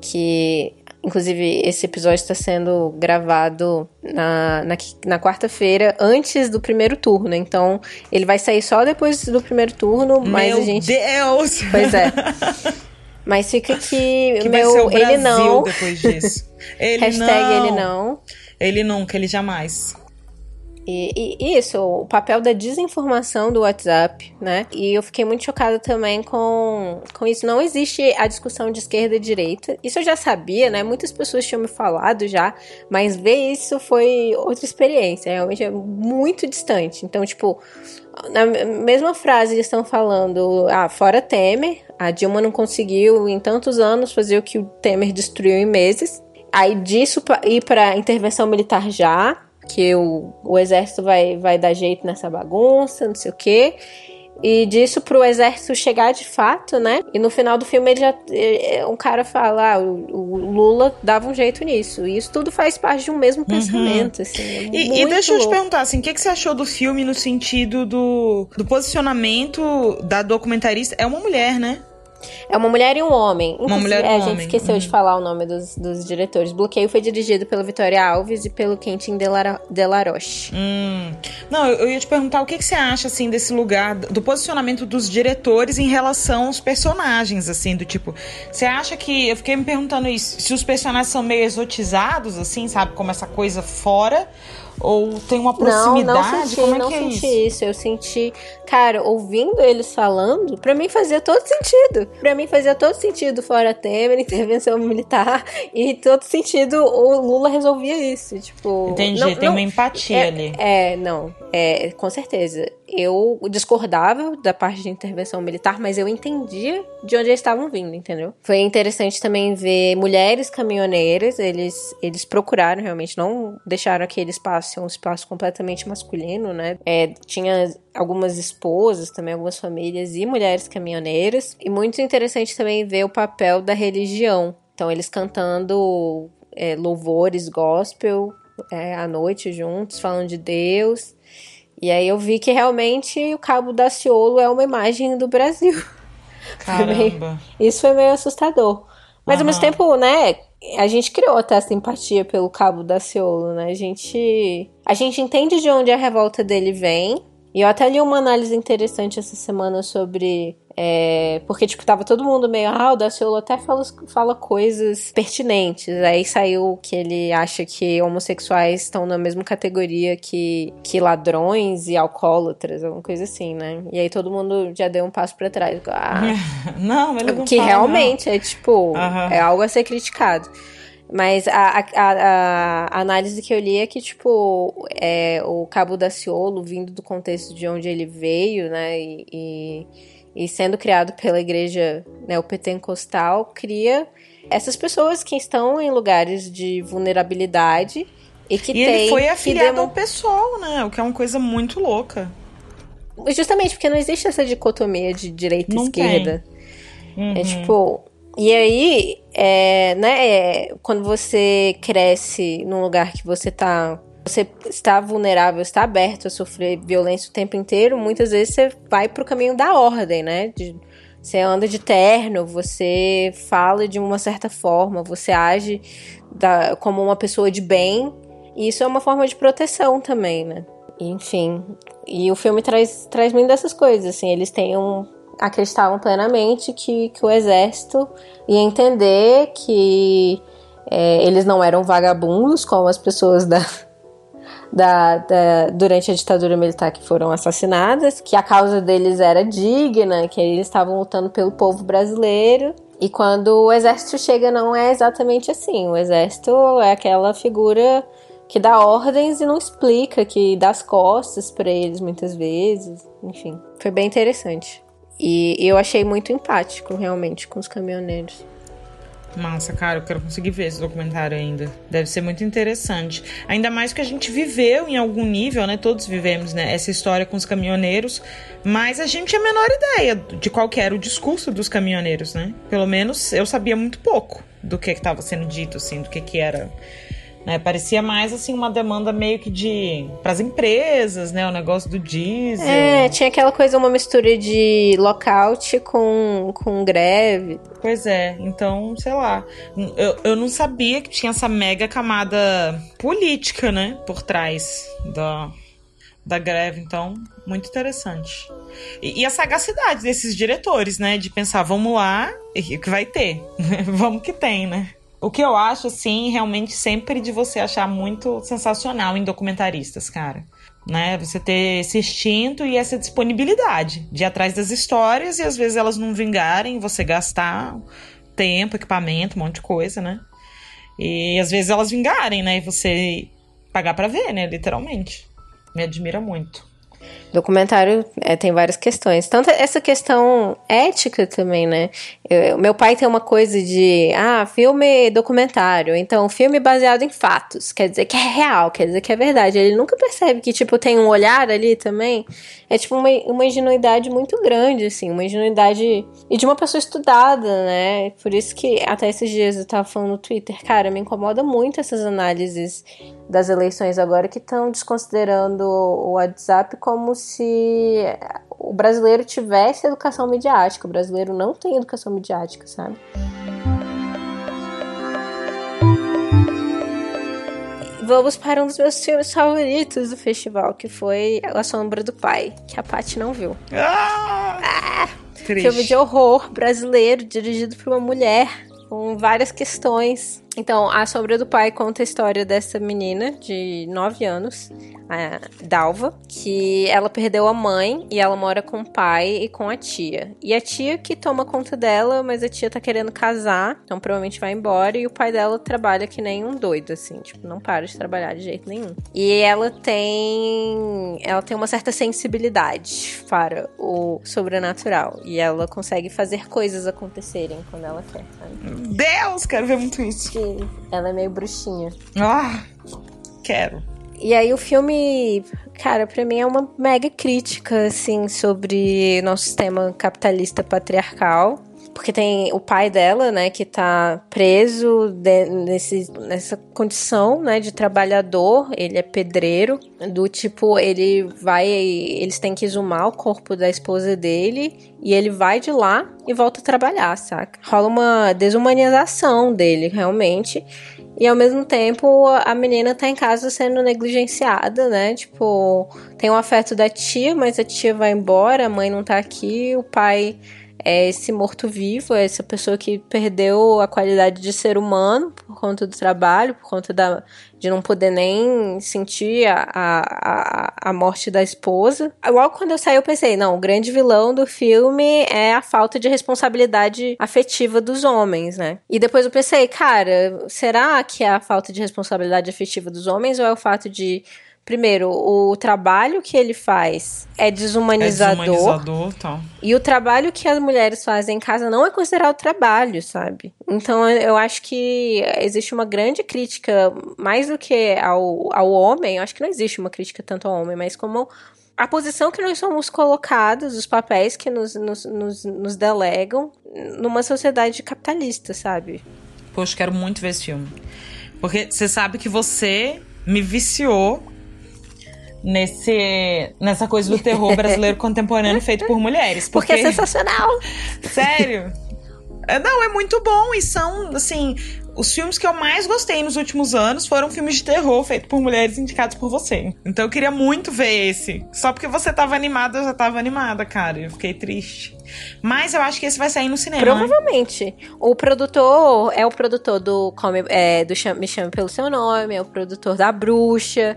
A: que Inclusive, esse episódio está sendo gravado na, na, na quarta-feira, antes do primeiro turno. Então, ele vai sair só depois do primeiro turno, mas
B: Meu
A: a gente.
B: Deus!
A: Pois é. Mas fica que,
B: que
A: meu, ele não.
B: depois disso. Ele
A: Hashtag
B: não.
A: ele não.
B: Ele nunca, ele jamais.
A: E, e, isso, o papel da desinformação do WhatsApp, né? E eu fiquei muito chocada também com, com isso. Não existe a discussão de esquerda e direita. Isso eu já sabia, né? Muitas pessoas tinham me falado já, mas ver isso foi outra experiência. Realmente é muito distante. Então, tipo, na mesma frase eles estão falando, ah, fora Temer, a Dilma não conseguiu em tantos anos fazer o que o Temer destruiu em meses. Aí disso ir para intervenção militar já, que o, o exército vai, vai dar jeito nessa bagunça, não sei o quê. E disso pro exército chegar de fato, né? E no final do filme ele já. Um cara fala, ah, o, Lula dava um jeito nisso. E isso tudo faz parte de um mesmo pensamento, uhum. assim. É
B: e, e, deixa eu te perguntar, assim, o que, que você achou do filme no sentido do, do posicionamento da documentarista? É uma mulher, né?
A: É uma mulher e um homem.
B: Inclusive, uma mulher e um
A: é,
B: homem.
A: A gente esqueceu uhum. de falar o nome dos, dos diretores. Bloqueio foi dirigido pela Vitória Alves e pelo Quentin Delaroche.
B: Hum. Não, eu, eu, ia te perguntar o que, que você acha, assim, desse lugar, do posicionamento dos diretores em relação aos personagens, assim, do tipo... Você acha que... Eu fiquei me perguntando isso. Se os personagens são meio exotizados, assim, sabe? Como essa coisa fora ou tem uma proximidade?
A: Não, não senti,
B: Como é
A: não
B: que é
A: senti
B: isso?
A: isso? Eu senti, cara, ouvindo eles falando, para mim fazia todo sentido. Para mim fazia todo sentido fora Temer, intervenção militar e todo sentido o Lula resolvia isso, tipo.
B: Entendi,
A: não,
B: tem
A: não,
B: uma empatia
A: é,
B: ali.
A: É, não, é, com certeza. Eu discordava da parte de intervenção militar, mas eu entendia de onde eles estavam vindo, entendeu? Foi interessante também ver mulheres caminhoneiras, eles, eles procuraram realmente, não deixaram aquele espaço ser um espaço completamente masculino, né? É, tinha algumas esposas também, algumas famílias e mulheres caminhoneiras. E muito interessante também ver o papel da religião. Então, eles cantando é, louvores gospel é, à noite juntos, falando de Deus. E aí eu vi que realmente o Cabo Daciolo é uma imagem do Brasil.
B: Caramba.
A: Foi meio, isso foi meio assustador. Mas uhum. ao mesmo tempo, né, a gente criou até essa empatia pelo Cabo Daciolo, né? A gente, a gente entende de onde a revolta dele vem. E eu até li uma análise interessante essa semana sobre é, porque, tipo, tava todo mundo meio, ah, o Daciolo até fala, fala coisas pertinentes. Aí saiu que ele acha que homossexuais estão na mesma categoria que, que ladrões e alcoólatras, alguma coisa assim, né? E aí todo mundo já deu um passo para trás. Ah,
B: não, ele não
A: Que
B: fala,
A: realmente
B: não.
A: é, tipo, uhum. é algo a ser criticado. Mas a, a, a, a, análise que eu li é que, tipo, é, o Cabo Daciolo, vindo do contexto de onde ele veio, né, e, e e sendo criado pela igreja neopentecostal, cria essas pessoas que estão em lugares de vulnerabilidade e que
B: e
A: tem
B: ele foi afiliado
A: demo...
B: ao pessoal, né? O que é uma coisa muito louca.
A: Justamente porque não existe essa dicotomia de direita e esquerda.
B: Uhum.
A: É tipo. E aí, é, né, é, quando você cresce num lugar que você tá você está vulnerável, está aberto a sofrer violência o tempo inteiro, muitas vezes você vai para o caminho da ordem, né? De, você anda de terno, você fala de uma certa forma, você age da, como uma pessoa de bem, e isso é uma forma de proteção também, né? Enfim, e o filme traz, traz muito dessas coisas, assim, eles têm um, acreditavam plenamente que, que o exército ia entender que é, eles não eram vagabundos como as pessoas da, da, da, durante a ditadura militar que foram assassinadas, que a causa deles era digna, que eles estavam lutando pelo povo brasileiro. E quando o exército chega, não é exatamente assim. O exército é aquela figura que dá ordens e não explica, que dá as costas para eles muitas vezes. Enfim, foi bem interessante. E eu achei muito empático, realmente, com os caminhoneiros.
B: Massa, cara, eu quero conseguir ver esse documentário ainda. Deve ser muito interessante. Ainda mais que a gente viveu em algum nível, né? Todos vivemos, né? Essa história com os caminhoneiros. Mas a gente tinha a menor ideia de qual era o discurso dos caminhoneiros, né? Pelo menos eu sabia muito pouco do que estava sendo dito, assim, do que, que era né? Parecia mais assim uma demanda meio que de para as empresas, né? O negócio do diesel.
A: É, tinha aquela coisa uma mistura de lockout com, com greve.
B: Pois é, então, sei lá. Eu, eu não sabia que tinha essa mega camada política, né? Por trás da da greve, então, muito interessante. E, e, a sagacidade desses diretores, né? De pensar, vamos lá, e o que vai ter? vamos que tem, né? O que eu acho, assim, realmente sempre de você achar muito sensacional em documentaristas, cara. Né? Você ter esse instinto e essa disponibilidade de ir atrás das histórias e às vezes elas não vingarem, você gastar tempo, equipamento, um monte de coisa, né? E às vezes elas vingarem, né? E você pagar para ver, né? Literalmente. Me admira muito.
A: Documentário é, tem várias questões. Tanto essa questão ética também, né? Eu, meu pai tem uma coisa de, ah, filme documentário. Então, filme baseado em fatos. Quer dizer que é real, quer dizer que é verdade. Ele nunca percebe que, tipo, tem um olhar ali também. É, tipo, uma, uma ingenuidade muito grande, assim. Uma ingenuidade... E de uma pessoa estudada, né? Por isso que, até esses dias eu tava falando no Twitter, cara, me incomoda muito essas análises das eleições agora que estão desconsiderando o WhatsApp como se o brasileiro tivesse educação midiática. O brasileiro não tem educação midiática, sabe? Vamos para um dos meus filmes favoritos do festival, que foi A Sombra do Pai, que a Paty não viu.
B: Ah!
A: ah filme de horror brasileiro, dirigido por uma mulher, com várias questões então, A Sombra do Pai conta a história dessa menina de 9 anos, a Dalva, que ela perdeu a mãe e ela mora com o pai e com a tia. E a tia que toma conta dela, mas a tia tá querendo casar, então provavelmente vai embora e o pai dela trabalha que nem um doido, assim, tipo, não para de trabalhar de jeito nenhum. E ela tem. Ela tem uma certa sensibilidade para o sobrenatural. E ela consegue fazer coisas acontecerem quando ela quer, sabe?
B: Deus, quero ver muito isso.
A: Ela é meio bruxinha.
B: Ah, quero.
A: E aí o filme, cara, para mim é uma mega crítica, assim, sobre nosso sistema capitalista patriarcal. Porque tem o pai dela, né, que tá preso de, nesse, nessa condição, né, de trabalhador. Ele é pedreiro, do tipo, ele vai. Eles têm que exumar o corpo da esposa dele e ele vai de lá e volta a trabalhar, saca? Rola uma desumanização dele, realmente. E ao mesmo tempo, a menina tá em casa sendo negligenciada, né? Tipo, tem o afeto da tia, mas a tia vai embora, a mãe não tá aqui, o pai é esse morto-vivo, é essa pessoa que perdeu a qualidade de ser humano por conta do trabalho, por conta da, de não poder nem sentir a, a, a morte da esposa. Logo quando eu saí, eu pensei: não, o grande vilão do filme é a falta de responsabilidade afetiva dos homens, né? E depois eu pensei: cara, será que é a falta de responsabilidade afetiva dos homens ou é o fato de primeiro, o trabalho que ele faz é desumanizador. É
B: desumanizador, tá.
A: E o trabalho que as mulheres fazem em casa não é considerado trabalho, sabe? Então eu acho que existe uma grande crítica, mais do que ao, ao homem, eu acho que não existe uma crítica tanto ao homem, mas como a posição que nós somos colocados, os papéis que nos, nos, nos, nos delegam numa sociedade capitalista, sabe?
B: Poxa, quero muito ver esse filme. Porque você sabe que você me viciou nesse nessa coisa do terror brasileiro contemporâneo feito por mulheres.
A: Porque, porque é sensacional.
B: Sério? É, não, é muito bom e são, assim, os filmes que eu mais gostei nos últimos anos foram filmes de terror feitos por mulheres indicados por você. Então eu queria muito ver esse. Só porque você tava animada, eu já tava animada, cara. Eu fiquei triste. Mas eu acho que esse vai sair no cinema.
A: Provavelmente. Né? O produtor é o produtor do, come, é, do Me Chame Pelo Seu Nome, é o produtor da Bruxa.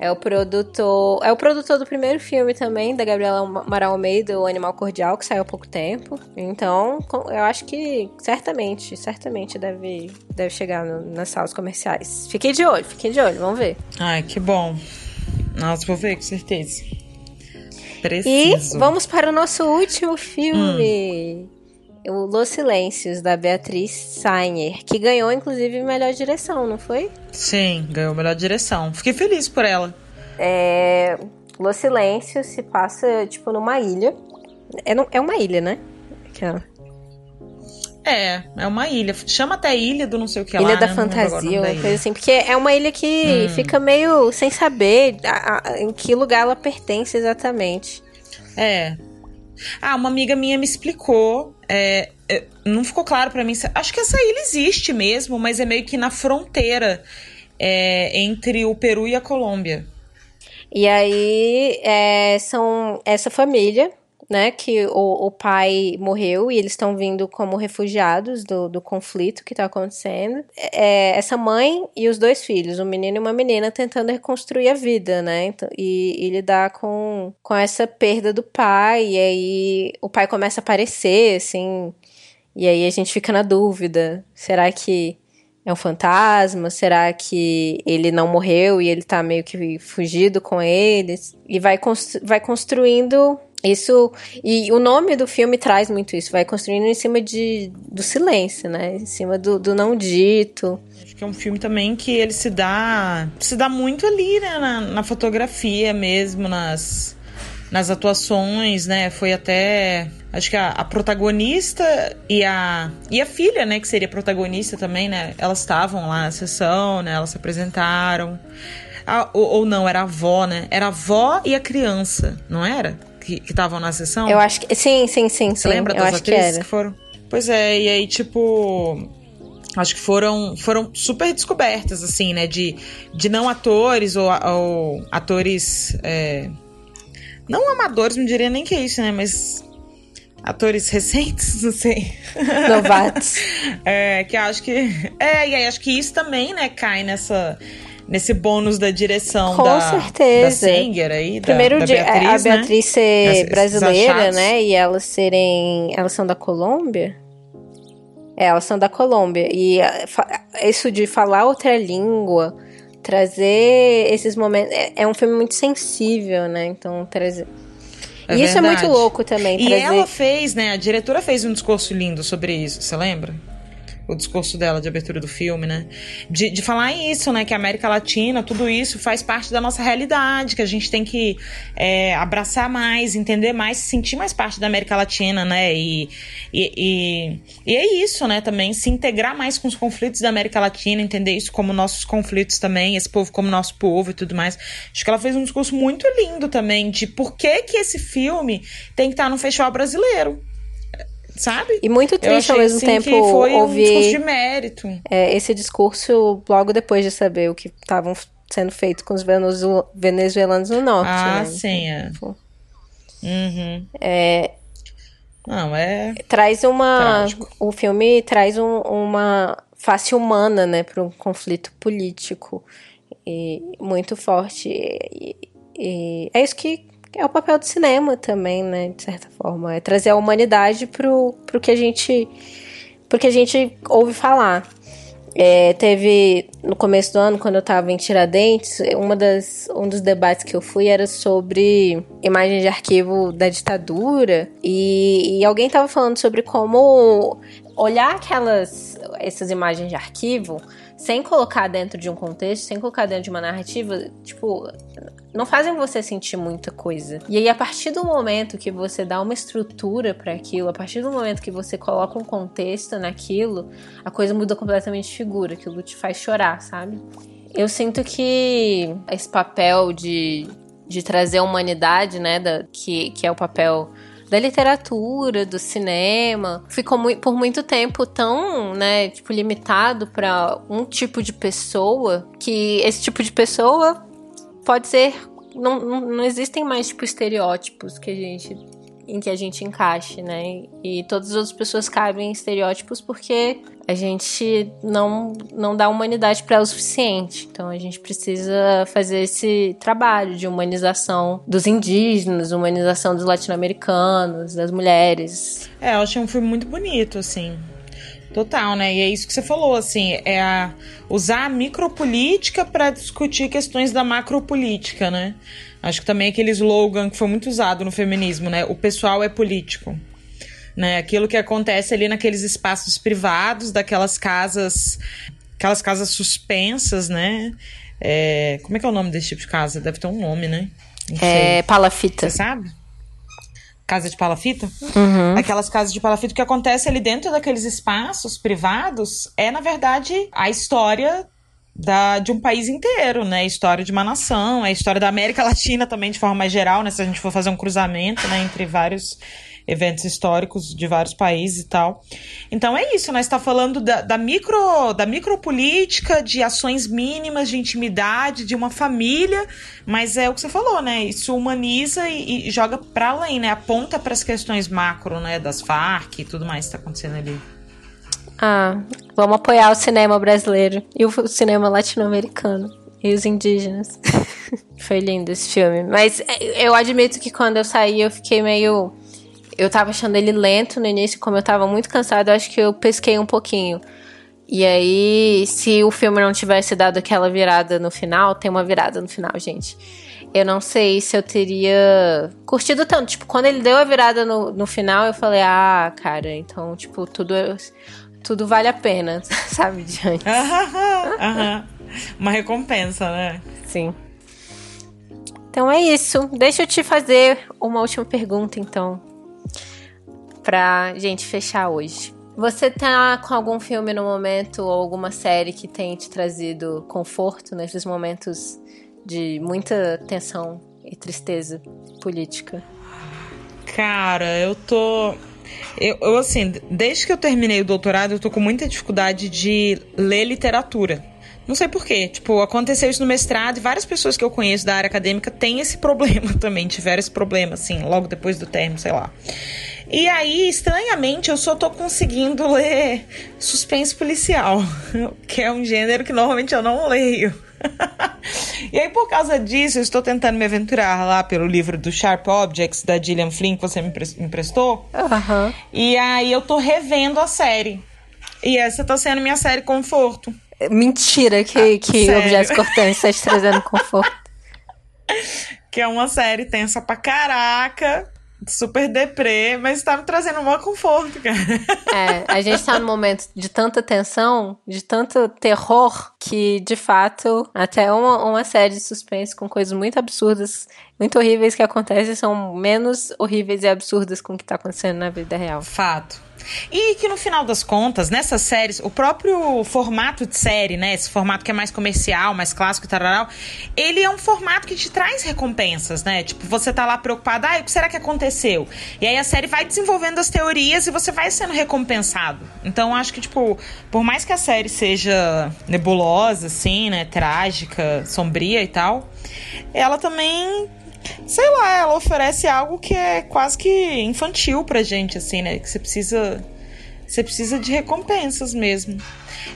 A: É o produtor. É o produtor do primeiro filme também, da Gabriela Amaral Almeida, O Animal Cordial, que saiu há pouco tempo. Então, eu acho que certamente, certamente deve, deve chegar no, nas salas comerciais. Fiquei de olho, fiquei de olho, vamos ver.
B: Ai, que bom. Nossa, vou ver, com certeza. Preciso.
A: E vamos para o nosso último filme. Hum o Los Silêncios, da Beatriz Sainer, que ganhou, inclusive, melhor direção, não foi?
B: Sim, ganhou melhor direção. Fiquei feliz por ela.
A: É, Los Silêncios se passa, tipo, numa ilha. É, é uma ilha, né? Aquela.
B: É, é uma ilha. Chama até ilha do não sei o que
A: ilha
B: lá.
A: Ilha da né? fantasia, uma coisa assim. Porque é uma ilha que hum. fica meio sem saber a, a, em que lugar ela pertence exatamente.
B: É, ah, uma amiga minha me explicou. É, é não ficou claro para mim. Acho que essa ilha existe mesmo, mas é meio que na fronteira é, entre o Peru e a Colômbia.
A: E aí é, são essa família né, que o, o pai morreu e eles estão vindo como refugiados do, do conflito que está acontecendo. É, essa mãe e os dois filhos, um menino e uma menina, tentando reconstruir a vida, né, então, e, e lidar com, com essa perda do pai, e aí o pai começa a aparecer, assim, e aí a gente fica na dúvida, será que é um fantasma? Será que ele não morreu e ele tá meio que fugido com eles? E vai, constru vai construindo isso e o nome do filme traz muito isso, vai construindo em cima de, do silêncio, né? Em cima do, do não dito.
B: Acho que é um filme também que ele se dá se dá muito ali, né? Na, na fotografia mesmo, nas, nas atuações, né? Foi até acho que a, a, protagonista e a e a filha, né? Que seria protagonista também, né? Elas estavam lá na sessão, né? Elas se apresentaram. Ah, ou, ou não, era a avó, né? Era a avó e a criança, não era? Que estavam na sessão?
A: Eu acho que. Sim, sim, sim. Você sim.
B: lembra das atrizes que, que, foram? Pois é, e aí, tipo. Acho que foram, foram super descobertas, assim, né? De, de não atores ou, ou atores. É, não amadores, não diria nem que é isso, né? Mas atores recentes, não sei.
A: Novatos.
B: é, que acho que. É, e aí acho que isso também, né, cai nessa nesse bônus da direção
A: Com
B: da,
A: certeza.
B: da Singer aí,
A: Primeiro
B: da, da Beatriz,
A: a Beatriz
B: né?
A: ser brasileira, né? E elas serem. Elas são da Colômbia? É, elas são da Colômbia. E isso de falar outra língua, trazer esses momentos. É, é um filme muito sensível, né? Então, trazer. É e isso é muito louco também.
B: E
A: trazer...
B: ela fez, né? A diretora fez um discurso lindo sobre isso, você lembra? O discurso dela de abertura do filme, né? De, de falar isso, né? Que a América Latina, tudo isso faz parte da nossa realidade, que a gente tem que é, abraçar mais, entender mais, se sentir mais parte da América Latina, né? E, e, e, e é isso, né? Também se integrar mais com os conflitos da América Latina, entender isso como nossos conflitos também, esse povo como nosso povo e tudo mais. Acho que ela fez um discurso muito lindo também de por que que esse filme tem que estar no festival brasileiro sabe?
A: E muito triste ao mesmo
B: assim,
A: tempo
B: que foi
A: ouvir
B: um discurso de mérito.
A: É, esse discurso logo depois de saber o que estavam sendo feito com os venezuelanos no norte.
B: Ah,
A: né?
B: sim, é. Uhum.
A: é.
B: Não, é.
A: Traz uma.
B: Trágico.
A: O filme traz um, uma face humana, né, para um conflito político e muito forte. E, e é isso que é o papel do cinema também, né? De certa forma. É trazer a humanidade pro, pro que a gente. Pro que a gente ouve falar. É, teve no começo do ano, quando eu tava em Tiradentes, uma das, um dos debates que eu fui era sobre imagens de arquivo da ditadura. E, e alguém tava falando sobre como olhar aquelas essas imagens de arquivo sem colocar dentro de um contexto, sem colocar dentro de uma narrativa, tipo, não fazem você sentir muita coisa. E aí, a partir do momento que você dá uma estrutura para aquilo, a partir do momento que você coloca um contexto naquilo, a coisa muda completamente de figura, aquilo te faz chorar, sabe? Eu sinto que esse papel de, de trazer a humanidade, né, da, que, que é o papel da literatura, do cinema, ficou por muito tempo tão, né, tipo, limitado para um tipo de pessoa que esse tipo de pessoa pode ser. Não, não, não existem mais, tipo, estereótipos que a gente em que a gente encaixe, né? E todas as outras pessoas cabem em estereótipos porque a gente não, não dá humanidade para o suficiente. Então a gente precisa fazer esse trabalho de humanização dos indígenas, humanização dos latino-americanos, das mulheres.
B: É, eu achei um filme muito bonito, assim. Total, né? E é isso que você falou, assim, é a, usar a micropolítica para discutir questões da macropolítica, né? Acho que também aquele slogan que foi muito usado no feminismo, né? O pessoal é político. Né? Aquilo que acontece ali naqueles espaços privados, daquelas casas, aquelas casas suspensas, né? É, como é que é o nome desse tipo de casa? Deve ter um nome, né?
A: É palafita.
B: Você sabe? Casa de palafita,
A: uhum.
B: aquelas casas de palafita, o que acontece ali dentro daqueles espaços privados é, na verdade, a história da, de um país inteiro, né? A história de uma nação, a história da América Latina também, de forma mais geral, né? Se a gente for fazer um cruzamento, né? Entre vários eventos históricos de vários países e tal. Então é isso, nós está falando da, da, micro da micropolítica, de ações mínimas de intimidade de uma família, mas é o que você falou, né? Isso humaniza e, e joga para além, né? Aponta para as questões macro, né, das Farc e tudo mais que está acontecendo ali.
A: Ah, vamos apoiar o cinema brasileiro e o cinema latino-americano e os indígenas. Foi lindo esse filme. Mas é, eu admito que quando eu saí, eu fiquei meio. Eu tava achando ele lento no início, como eu tava muito cansado, eu acho que eu pesquei um pouquinho. E aí, se o filme não tivesse dado aquela virada no final, tem uma virada no final, gente. Eu não sei se eu teria curtido tanto. Tipo, quando ele deu a virada no, no final, eu falei, ah, cara, então, tipo, tudo tudo vale a pena, sabe, diante.
B: Aham, Uma recompensa, né?
A: Sim. Então é isso. Deixa eu te fazer uma última pergunta, então. Pra gente fechar hoje. Você tá com algum filme no momento ou alguma série que tenha te trazido conforto nesses momentos de muita tensão e tristeza política?
B: Cara, eu tô eu, eu, assim, desde que eu terminei o doutorado, eu tô com muita dificuldade de ler literatura. Não sei porquê. Tipo, aconteceu isso no mestrado e várias pessoas que eu conheço da área acadêmica têm esse problema também, tiveram esse problema, assim, logo depois do termo, sei lá. E aí, estranhamente, eu só tô conseguindo ler suspense policial, que é um gênero que normalmente eu não leio. e aí, por causa disso, eu estou tentando me aventurar lá pelo livro do Sharp Objects, da Gillian Flynn, que você me emprestou.
A: Uhum.
B: E aí, eu tô revendo a série. E essa tá sendo minha série conforto.
A: Mentira que, ah, que objetos cortantes está te trazendo conforto.
B: que é uma série tensa pra caraca super deprê, mas tá me trazendo um maior conforto, cara.
A: É, a gente tá num momento de tanta tensão, de tanto terror, que de fato, até uma, uma série de suspense com coisas muito absurdas, muito horríveis que acontecem, são menos horríveis e absurdas com o que tá acontecendo na vida real.
B: Fato. E que no final das contas, nessas séries, o próprio formato de série, né? Esse formato que é mais comercial, mais clássico e tal, ele é um formato que te traz recompensas, né? Tipo, você tá lá preocupado, ah, o que será que aconteceu? E aí a série vai desenvolvendo as teorias e você vai sendo recompensado. Então, acho que, tipo, por mais que a série seja nebulosa, assim, né? Trágica, sombria e tal, ela também sei lá, ela oferece algo que é quase que infantil pra gente, assim, né? Que você precisa. Você precisa de recompensas mesmo.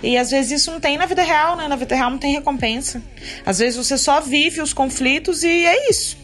B: E às vezes isso não tem na vida real, né? Na vida real não tem recompensa. Às vezes você só vive os conflitos e é isso.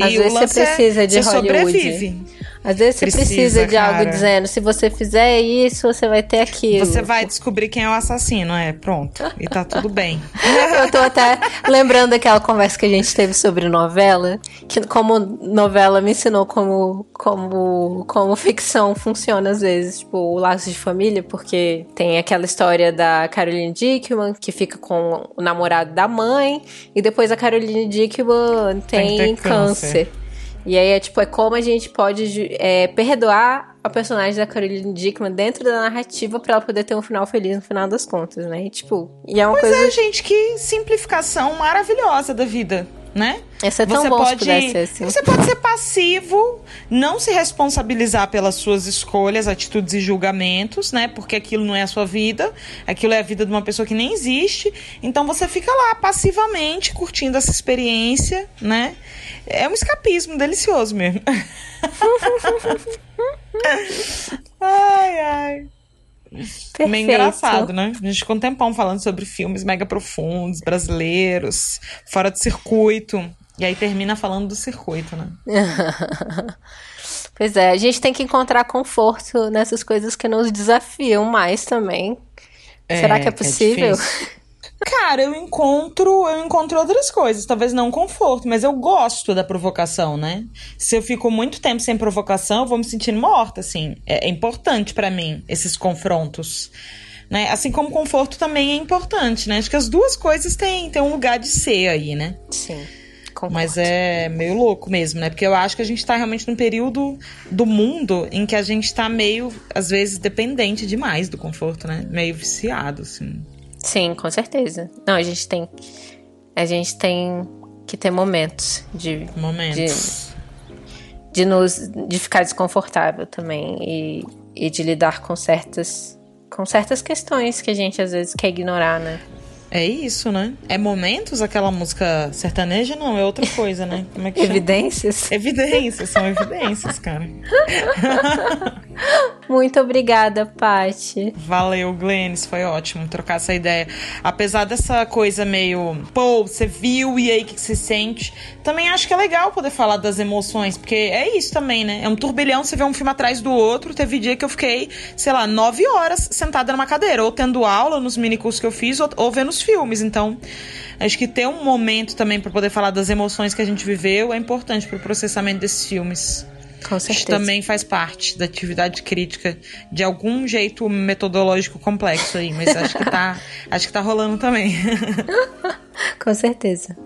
A: Às e vezes você é precisa é, de você Hollywood. sobrevive. Às vezes você precisa, precisa de cara. algo dizendo, se você fizer isso, você vai ter aquilo.
B: Você vai descobrir quem é o assassino, é, pronto. E tá tudo bem.
A: Eu tô até lembrando daquela conversa que a gente teve sobre novela, que como novela me ensinou como, como, como ficção funciona às vezes, tipo, o laço de família, porque tem aquela história da Caroline Dickman, que fica com o namorado da mãe, e depois a Caroline Dickman tem, tem câncer. câncer. E aí é tipo, é como a gente pode é, perdoar a personagem da Caroline Dickman dentro da narrativa para ela poder ter um final feliz no final das contas, né? E, tipo, e é uma
B: pois
A: coisa.
B: é, gente, que simplificação maravilhosa da vida né?
A: Essa é tão você bom pode, ser assim.
B: Você pode ser passivo, não se responsabilizar pelas suas escolhas, atitudes e julgamentos, né? Porque aquilo não é a sua vida, aquilo é a vida de uma pessoa que nem existe. Então você fica lá passivamente curtindo essa experiência, né? É um escapismo delicioso mesmo. ai, ai. Perfeito. Meio engraçado, né? A gente ficou um tempão falando sobre filmes mega profundos, brasileiros, fora do circuito. E aí termina falando do circuito, né?
A: pois é, a gente tem que encontrar conforto nessas coisas que nos desafiam mais também. É, Será que é, é possível? É
B: Cara, eu encontro, eu encontro outras coisas, talvez não conforto, mas eu gosto da provocação, né? Se eu fico muito tempo sem provocação, eu vou me sentindo morta, assim. É, é importante para mim esses confrontos. Né? Assim como conforto também é importante, né? Acho que as duas coisas têm, têm um lugar de ser aí, né?
A: Sim.
B: Concordo. Mas é meio louco mesmo, né? Porque eu acho que a gente tá realmente num período do mundo em que a gente tá meio, às vezes, dependente demais do conforto, né? Meio viciado, assim.
A: Sim, com certeza. Não, a gente tem. A gente tem que ter momentos de.
B: Momentos.
A: de nos de ficar desconfortável também e, e de lidar com certas com certas questões que a gente às vezes quer ignorar, né?
B: É isso, né? É momentos aquela música sertaneja? Não, é outra coisa, né?
A: Como é que Evidências?
B: Chama? Evidências, são evidências, cara.
A: Muito obrigada, Paty.
B: Valeu, Glennis, foi ótimo trocar essa ideia. Apesar dessa coisa meio, pô, você viu e aí o que você sente? Também acho que é legal poder falar das emoções, porque é isso também, né? É um turbilhão, você vê um filme atrás do outro. Teve dia que eu fiquei, sei lá, nove horas sentada numa cadeira, ou tendo aula nos minicursos que eu fiz, ou, ou vendo os filmes. Então, acho que ter um momento também para poder falar das emoções que a gente viveu é importante para o processamento desses filmes.
A: Com certeza. Isso
B: também faz parte da atividade crítica de algum jeito metodológico complexo aí, mas acho que tá, acho que tá rolando também.
A: Com certeza.